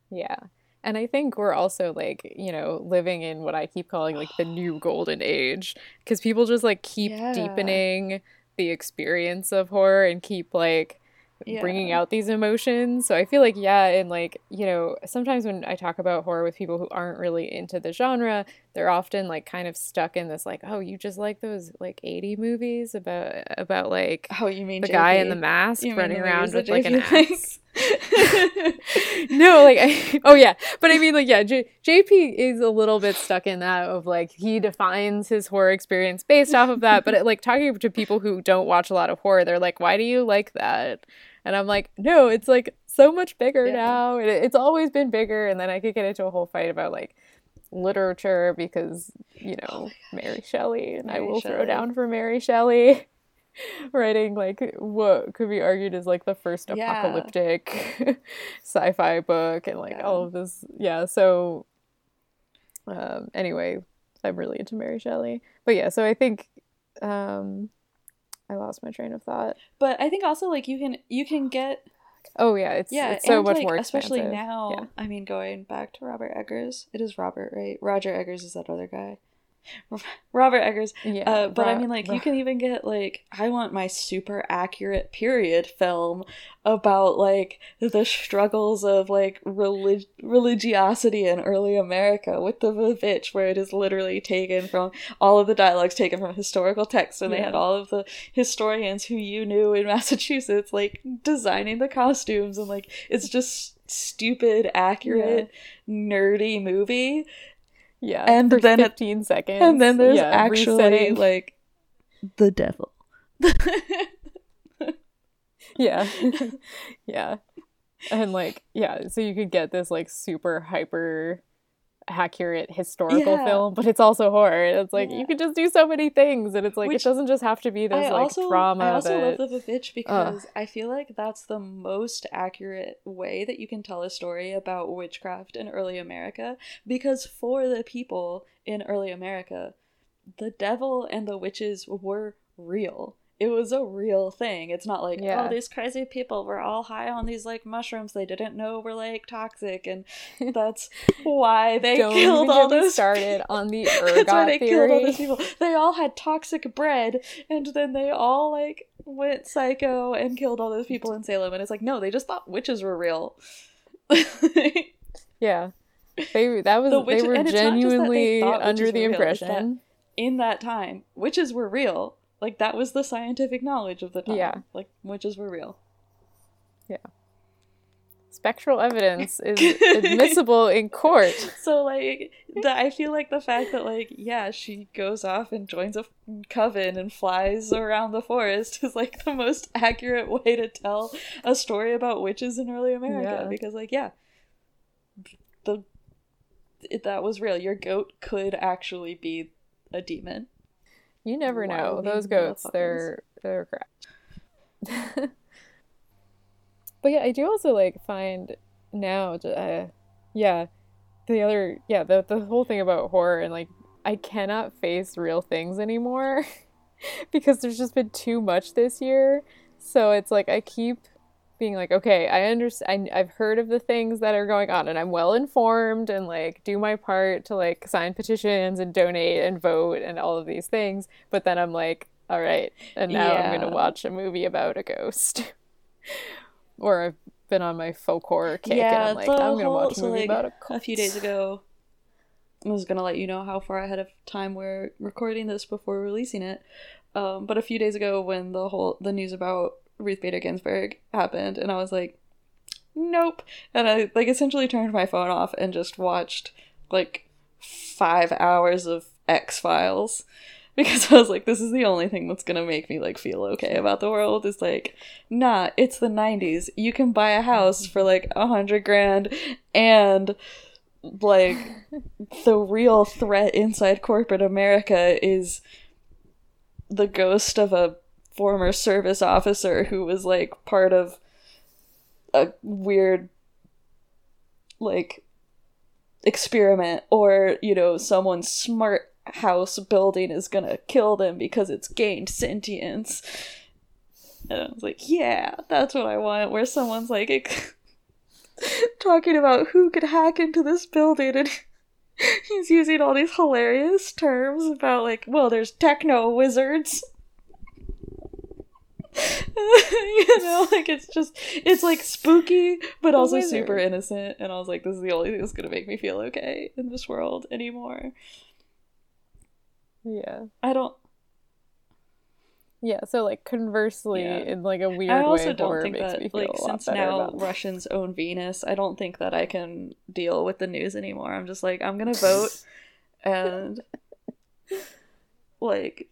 Yeah. And I think we're also like, you know, living in what I keep calling like the new golden age because people just like keep Yeah. deepening the experience of horror and keep like Yeah. bringing out these emotions. So I feel like yeah, and like you know sometimes when I talk about horror with people who aren't really into the genre, they're often like kind of stuck in this like oh you just like those like 80 movies about about like Oh, you mean the guy in the mask You running the around with like an JP axe. no, like I, oh yeah, but I mean like yeah, J- JP is a little bit stuck in that of like he defines his horror experience based off of that. But it, like talking to people who don't watch a lot of horror, they're like, why do you like that? And I'm like, no, it's like so much bigger Yeah. now. It, it's always been bigger. And then I could get into a whole fight about like literature because you know Mary Shelley, and I Mary will throw down for Mary Shelley. Writing like what could be argued as like the first Yeah. apocalyptic sci-fi book and like Yeah. all of this yeah so um anyway i'm really into mary shelley but yeah so i think um i lost my train of thought but I think also like you can you can get oh yeah it's yeah it's so much like, more especially expansive. now. yeah. I mean, going back to Robert Eggers, it is Robert, right? Roger Eggers is that other guy. Robert Eggers. yeah Uh, but I mean, like, you can even get, like, I want my super accurate period film about, like, the struggles of, like, relig- religiosity in early America with the Vivitch, where it is literally taken from all of the dialogues taken from historical texts, and they had all of the historians who you knew in Massachusetts, like, designing the costumes, and, like, it's just stupid, accurate, nerdy movie. Yeah and then at- 15 seconds And then there's yeah, actually resetting. like the devil. yeah yeah and like yeah so you could get this like super hyper accurate historical Yeah. film but it's also horror it's like Yeah. you could just do so many things and it's like Which- it doesn't just have to be this I like also drama I also that love the Vivitch because I feel like that's the most accurate way that you can tell a story about witchcraft in early America because for the people in early America, the devil and the witches were real. It was a real thing. It's not like, oh, Yeah. oh, these crazy people were all high on these like mushrooms they didn't know were like toxic and that's why they don't killed all those started on the ergot That's why they theory killed all those people. They all had toxic bread, and then they all like went psycho and killed all those people in Salem. And it's like, no, they just thought witches were real. yeah they that was The witch- they were and it's not just that they genuinely under the were real, that- impression in that time, witches were real. Like that was the scientific knowledge of the time. Yeah. like witches were real. Yeah. Spectral evidence is admissible in court So like, the, I feel like the fact that like, yeah, she goes off and joins a coven and flies around the forest is like the most accurate way to tell a story about witches in early America Yeah. because like, yeah, the it, that was real. Your goat could actually be a demon. You never know. Those goats, they're they're crap. but yeah, I do also like find now, uh, yeah, the other, yeah, the the whole thing about horror and like I cannot face real things anymore because there's just been too much this year. So it's like I keep being like, okay, I understand. I've heard of the things that are going on, and I'm well informed, and like do my part to like sign petitions and donate and vote and all of these things. But then I'm like, all right, and now I'm gonna watch a movie about a ghost, or I've been on my folk horror kick, and I'm like, I'm gonna whole- watch a so, movie like, about a a few days ago i was gonna let you know how far ahead of time we're recording this before releasing it um, but a few days ago when the whole the news about ruth bader ginsburg happened and i was like nope. And i like essentially turned my phone off and just watched like five hours of x files because i was like this is the only thing that's gonna make me like feel okay about the world is like nah it's the 90s you can buy a house for like a hundred grand and like the real threat inside corporate america is the ghost of a former service officer who was like part of a weird like experiment or you know someone's smart house building is gonna kill them because it's gained sentience. And i was like yeah that's what i want where someone's like talking about who could hack into this building and he's using all these hilarious terms about like well there's techno wizards you know, like it's just it's like spooky, but oh also wizard. super innocent. And I was like, this is the only thing that's gonna make me feel okay in this world anymore. Yeah. I don't. Yeah, so like conversely, Yeah. in like a weird way, I also way, don't think that like since now Russians own Venus, I don't think that I can deal with the news anymore. I'm just like I'm gonna vote and like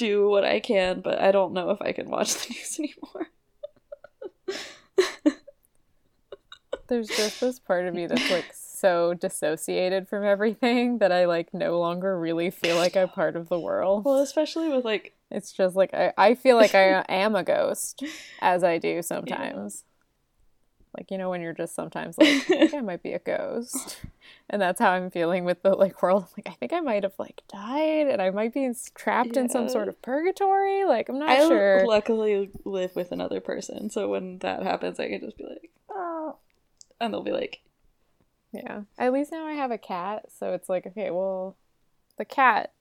do what I can, but I don't know if I can watch the news anymore. There's just this part of me that's like so dissociated from everything that I like no longer really feel like I'm part of the world. Well, especially with like It's just like I, I feel like I am a ghost as I do sometimes. Like you know when you're just sometimes like I I might be a ghost. And that's how I'm feeling with the like world. I'm like I think I might have like died and I might be trapped in some sort of purgatory. Like I'm not I sure. luckily live with another person, so when that happens, I can just be like, oh, and they'll be like, Yeah. At least now I have a cat, so it's like, okay, well, the cat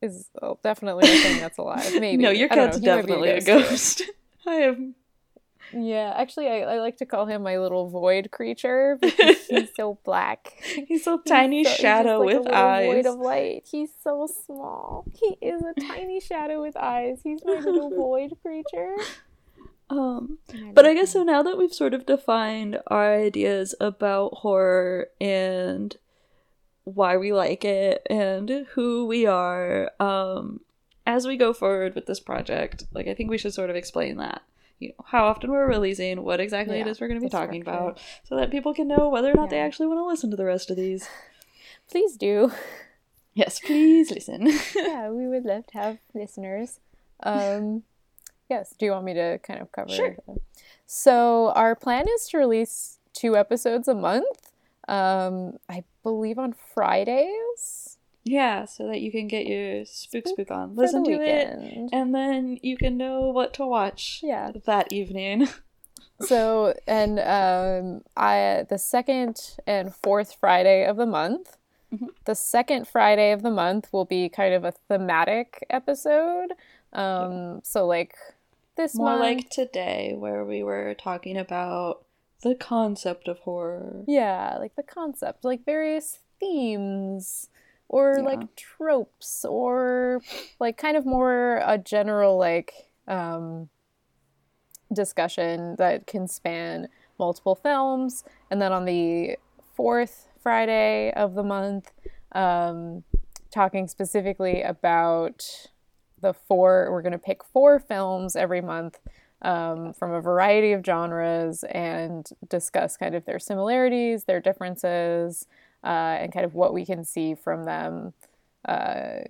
is oh, definitely a thing that's alive. Maybe. no, your cat's know, he might be definitely a ghost. I am. Yeah, actually, I, I like to call him my little void creature because he's so black. He's a tiny so- he's just shadow like with eyes. Void of light. He's so small. He is a tiny shadow with eyes. He's my little void creature. Um, but I guess so now that we've sort of defined our ideas about horror and why we like it and who we are, um, as we go forward with this project, like I think we should sort of explain that. You know, how often we're releasing, what exactly it Yeah, is we're going to be talking structure. about, so that people can know whether or not they actually want to listen to the rest of these. Please do. Yes, please listen. yeah, we would love to have listeners. Um, yes, do you want me to kind of cover? Sure. So our plan is to release two episodes a month. Um, I believe on Fridays. Yeah, so that you can get your spook Spook on, for listen to it, and then you can know what to watch Yeah. that evening. So and um, I the second and fourth Friday of the month. Mhm. The second Friday of the month will be kind of a thematic episode. Um, so like this More month, like today, where we were talking about the concept of horror. Yeah, like the concept, like various themes or Yeah. like tropes or like kind of more a general like um discussion that can span multiple films and then on the fourth Friday of the month um talking specifically about the four we're going to pick four films every month um, from a variety of genres and discuss kind of their similarities, their differences, uh, and kind of what we can see from them. Uh,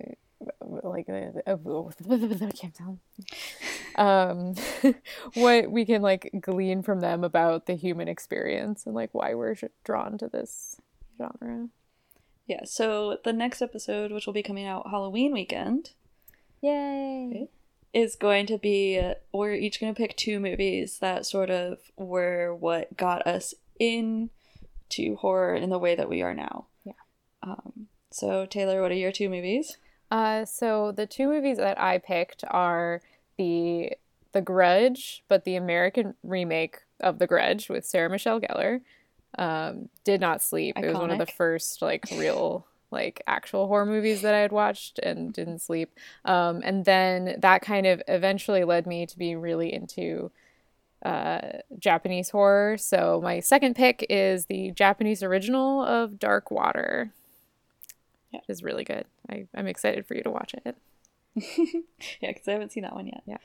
like, uh, I can't tell. Um, what we can like glean from them about the human experience and like why we're drawn to this genre. Yeah, so the next episode, which will be coming out Halloween weekend, Yay! is going to be we're each going to pick two movies that sort of were what got us into horror in the way that we are now. Yeah. Um, so, Taylor, what are your two movies? Uh, so the two movies that I picked are the The Grudge, but the American remake of The Grudge with Sarah Michelle Gellar. Um, did not sleep. It was one of the first like real like actual horror movies that I had watched and didn't sleep. Um, and then that kind of eventually led me to be really into uh, Japanese horror. So my second pick is the Japanese original of Dark Water. Yeah. Which is really good. I, I'm excited for you to watch it. yeah, because I haven't seen that one yet. Yeah.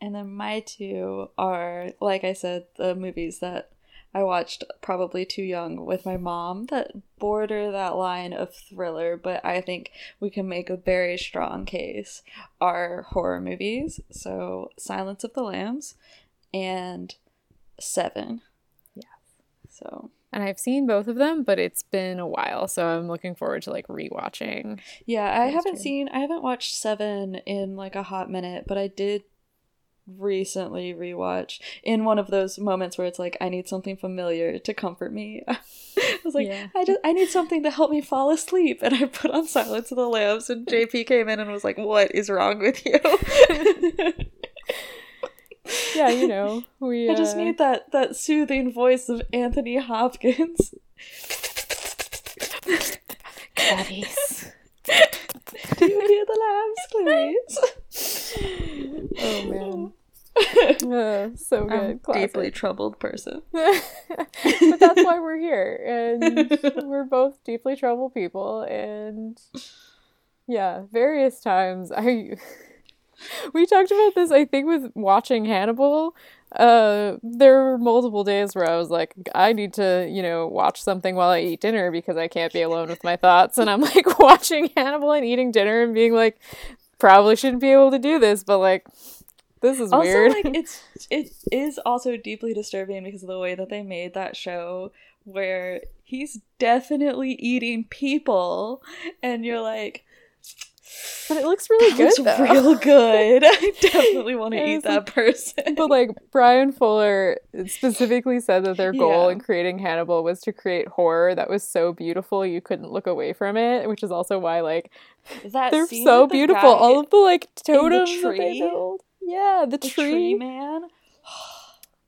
And then my two are, like I said, the movies that I watched probably too young with my mom that border that line of thriller, but I think we can make a very strong case are horror movies. So Silence of the Lambs and Seven. Yeah. So And I've seen both of them, but it's been a while, so I'm looking forward to like rewatching. yeah, I haven't two. seen I haven't watched Seven in like a hot minute, but I did recently rewatch in one of those moments where it's like I need something familiar to comfort me. I was like, Yeah. I just I need something to help me fall asleep, and I put on Silence of the Lambs, and JP came in and was like, "What is wrong with you?" yeah, you know, we. I just uh, need that that soothing voice of Anthony Hopkins. Clarice. Do you hear the lambs, Clarice? Oh man. Uh, so good. I'm Classic. deeply troubled person. but that's why we're here and we're both deeply troubled people and yeah various times i we talked about this i think with watching hannibal. Uh there were multiple days where i was like i need to you know watch something while i eat dinner because i can't be alone with my thoughts. And i'm like watching hannibal and eating dinner and being like probably shouldn't be able to do this but like this is also, weird. like it's it is also deeply disturbing because of the way that they made that show, where he's definitely eating people, and you're like, but it looks really good "That's though real good. I definitely want to eat that person." but like Bryan Fuller specifically said that their goal Yeah. in creating Hannibal was to create horror that was so beautiful you couldn't look away from it, which is also why like that they're so the beautiful. All of the like the totems that they build. Yeah, the, the tree. tree man.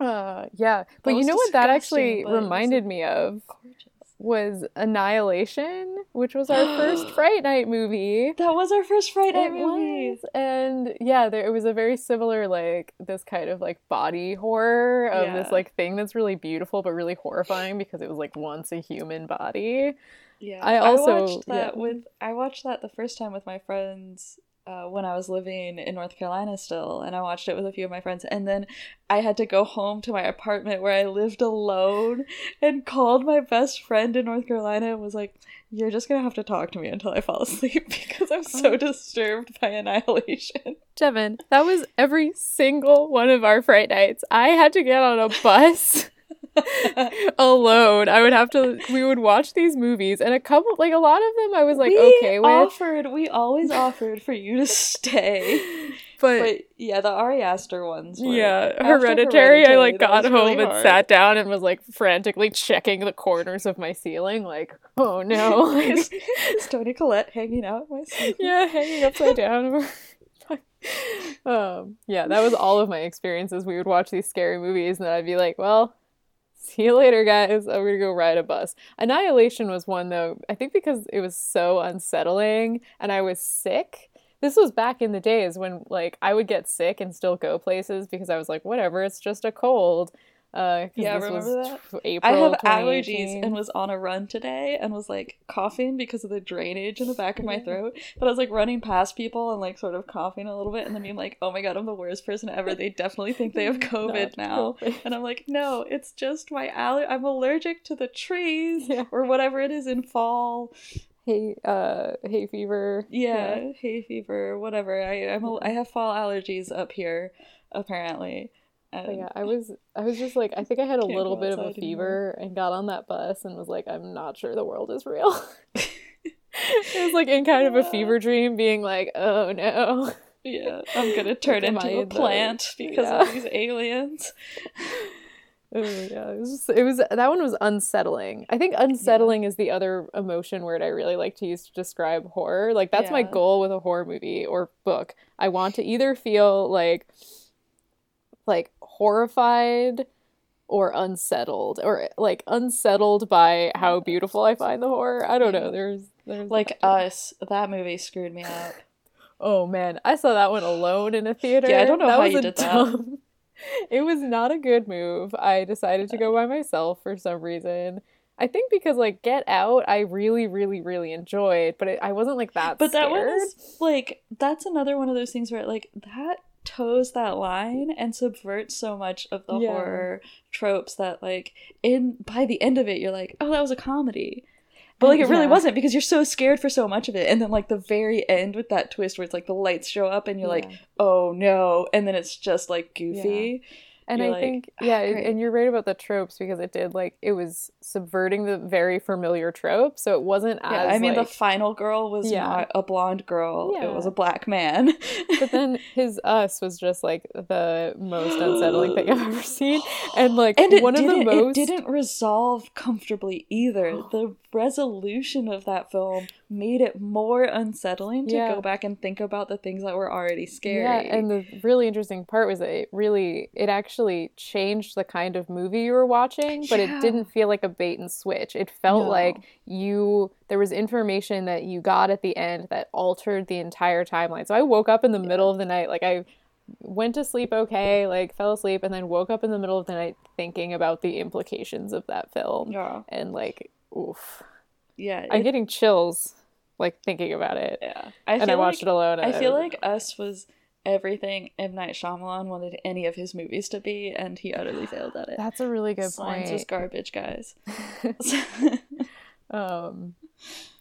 Uh, yeah, but you know what that actually reminded me of Gorgeous. Was Annihilation, which was our first Fright Night movie. That was our first Fright Night It movie. was. And yeah, there it was a very similar like this kind of like body horror of this like thing that's really beautiful but really horrifying because it was like once a human body. Yeah, I also- watched that yeah. with I watched that the first time with my friends uh, when I was living in North Carolina still, and I watched it with a few of my friends, and then I had to go home to my apartment where I lived alone, and called my best friend in North Carolina and was like, "You're just gonna have to talk to me until I fall asleep because I'm so disturbed by Annihilation." Devin, that was every single one of our fright nights. I had to get on a bus alone. I would have to we would watch these movies and a couple like a lot of them I was like we okay with offered, we always offered for you to stay, but, but yeah, the Ari Aster ones. Were, yeah, after hereditary, I like got home really and hard. sat down and was like frantically checking the corners of my ceiling like oh no like, is, is Toni Collette hanging out my yeah hanging upside down um yeah that was all of my experiences we would watch these scary movies and then i'd be like well see you later guys. I'm gonna go ride a bus. Annihilation was one though i think because it was so unsettling and i was sick. This was back in the days when like i would get sick and still go places because i was like whatever it's just a cold uh Yeah, remember that? April I have allergies and was on a run today and was like coughing because of the drainage in the back of my throat. But I was like running past people and like sort of coughing a little bit and then being like, oh my god, I'm the worst person ever. They definitely think they have COVID now. COVID. And I'm like, no, it's just my aller- I'm allergic to the trees Yeah. or whatever it is in fall. hay uh hay fever Yeah, hay fever, whatever. I I'm a, I have fall allergies up here apparently. Um, and yeah, I was I was just like I think I had a little bit of a fever and got on that bus and was like I'm not sure the world is real. it was like in kind of a fever dream being like, "Oh no." yeah, I'm gonna turn into a in the- plant because Yeah. of these aliens. Oh yeah, it was just, it was that one was unsettling. I think unsettling is the other emotion word I really like to use to describe horror. Like that's my goal with a horror movie or book. I want to either feel like like horrified or unsettled or like unsettled by how beautiful I find the horror. I don't know. There's there's Like us, that movie screwed me up. Oh man, I saw that one alone in a theater. Yeah, I don't know that how was you a did that. dumb- It was not a good move. I decided to go by myself for some reason. I think because like Get Out, I really, really, really enjoyed, but it, I wasn't like that. But that one is like that's another one of those things where like that toes that line and subverts so much of the Yeah. horror tropes that like in by the end of it you're like, oh that was a comedy. But like it really Yeah. wasn't because you're so scared for so much of it. And then like the very end with that twist where it's like the lights show up and you're like, oh no, and then it's just like goofy. And You're I like, think, "Ah, yeah, great." and you're right about the tropes because it did like it was subverting the very familiar trope, so it wasn't as. I mean, the final girl was Yeah. not a blonde girl; it was a black man. but then his us was just like the most unsettling thing I've ever seen, and like and one of the most. it didn't resolve comfortably either. The resolution of that film made it more unsettling to Yeah. go back and think about the things that were already scary. Yeah, and the really interesting part was that it really it actually changed the kind of movie you were watching, but Yeah. it didn't feel like a bait and switch. It felt No. like you there was information that you got at the end that altered the entire timeline. So I woke up in the middle of the night, like I went to sleep okay, like fell asleep, and then woke up in the middle of the night thinking about the implications of that film. yeah, And like, oof. yeah, I'm getting chills like thinking about it. yeah. I and I watched like, it alone. I feel like Us was everything M Night Shyamalan wanted any of his movies to be, and he utterly failed at it. that's a really good Signs point. was garbage, guys. Um,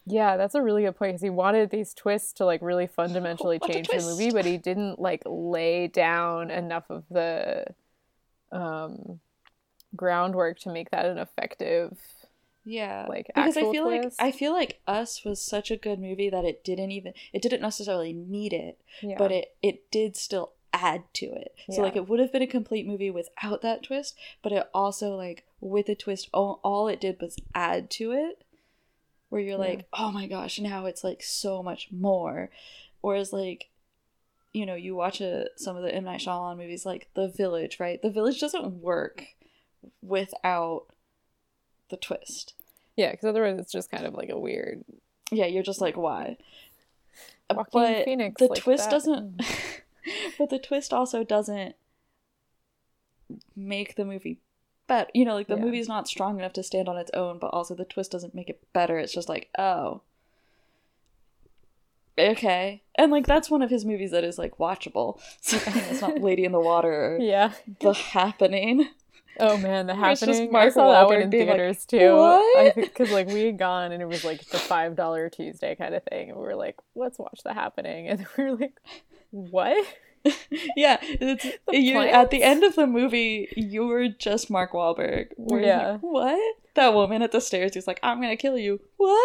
yeah, that's a really good point because he wanted these twists to like really fundamentally a change the movie, but he didn't like lay down enough of the um groundwork to make that an effective. Yeah, like, because I feel like. I feel like Us was such a good movie that it didn't even it didn't necessarily need it, Yeah, but it it did still add to it. So like it would have been a complete movie without that twist, but it also like with a twist all, all it did was add to it. Where you're Yeah. like, "Oh my gosh, now it's like so much more." Whereas like you know, you watch a, some of the M Night Shyamalan movies like The Village, right? The Village doesn't work without the twist. yeah, because otherwise it's just kind of like a weird. Yeah, you're just like, why? Uh, but Phoenix the like twist that. doesn't. but the twist also doesn't make the movie better. You know, like the Yeah. movie's not strong enough to stand on its own, but also the twist doesn't make it better. It's just like, oh, okay, and like that's one of his movies that is like watchable. So I mean, it's not Lady in the Water or Yeah. The Happening. Oh man, the happening. I saw that one in being like, theaters too. "What?" because like we had gone and it was like the five dollar Tuesday kind of thing, and we were like, let's watch the happening, and we were like, what? yeah, it's The you at the end of the movie, you were just Mark Wahlberg. Yeah. like, what? That woman at the stairs who's like, I'm gonna kill you. What?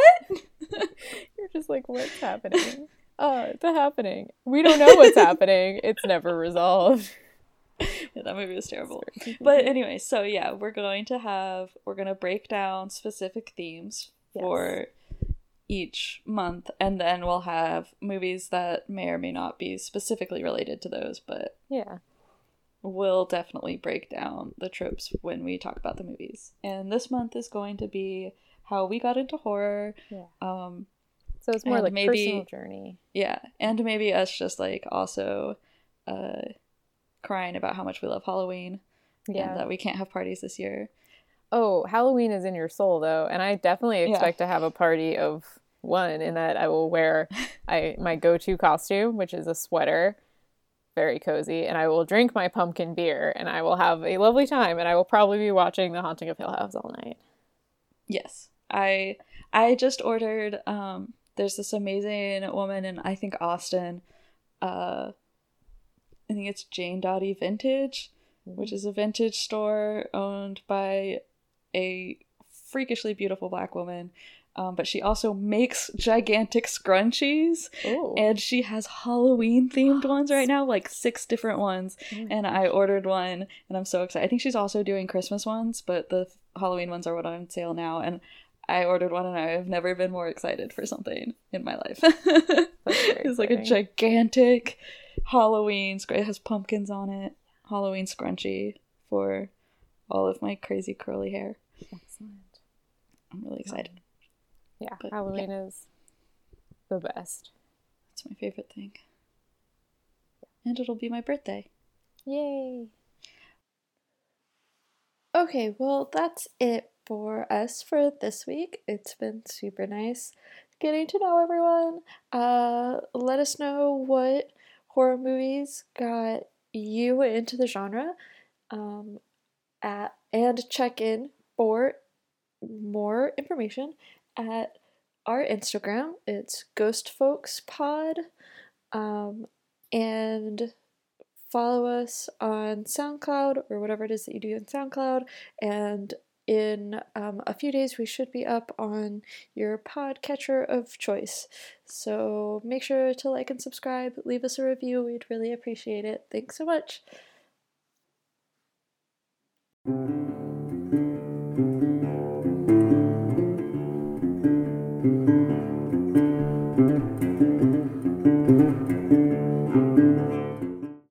You're just like, what's happening? Oh, the happening. We don't know what's happening. It's never resolved. Yeah, that movie was terrible. But anyway, so yeah, we're going to have we're gonna break down specific themes Yes. for each month, and then we'll have movies that may or may not be specifically related to those, but yeah, we'll definitely break down the tropes when we talk about the movies. And this month is going to be how we got into horror. Yeah. Um so it's more like maybe- personal journey. yeah, and maybe us just like also uh crying about how much we love Halloween Yeah. and that we can't have parties this year. Oh, Halloween is in your soul though, and I definitely Yeah. expect to have a party of one in that I will wear I my go-to costume, which is a sweater, very cozy, and I will drink my pumpkin beer and I will have a lovely time and I will probably be watching The Haunting of Hill House all night. Yes. I I just ordered um there's this amazing woman in I think Austin uh I think it's Jane Dottie Vintage, which is a vintage store owned by a freakishly beautiful black woman. Um, but she also makes gigantic scrunchies Oh. and she has Halloween themed ones right now, like six different ones. And I ordered one and I'm so excited. I think she's also doing Christmas ones, but the Halloween ones are what on sale now. And I ordered one and I have never been more excited for something in my life. it's like a gigantic Halloween It has pumpkins on it. Halloween scrunchie for all of my crazy curly hair. Excellent. I'm really excited. Yeah, But, Halloween is the best. It's my favorite thing. And it'll be my birthday. Yay. Okay, well, that's it for us for this week. It's been super nice getting to know everyone. Uh, let us know what horror movies got you into the genre. Um, at, and check in for more information at our Instagram. It's Ghost Folks Pod. Um, and follow us on SoundCloud or whatever it is that you do on SoundCloud. And in um, a few days, we should be up on your podcatcher of choice. So make sure to like and subscribe, leave us a review, we'd really appreciate it. Thanks so much.